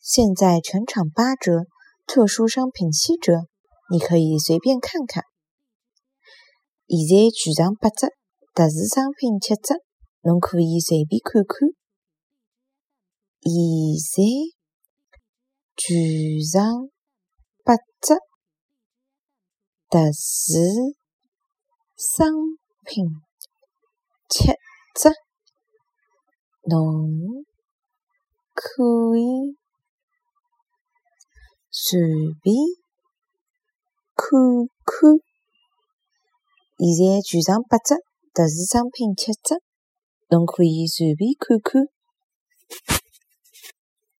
现在全场八折，特殊商品七折，你可以随便看看。现在全场八折，特殊商品七折，侬可以随便看看。现在全场八折，特殊商品七折，侬可以随便看看。现在全场八折，特殊商品七折，侬可以随便看看。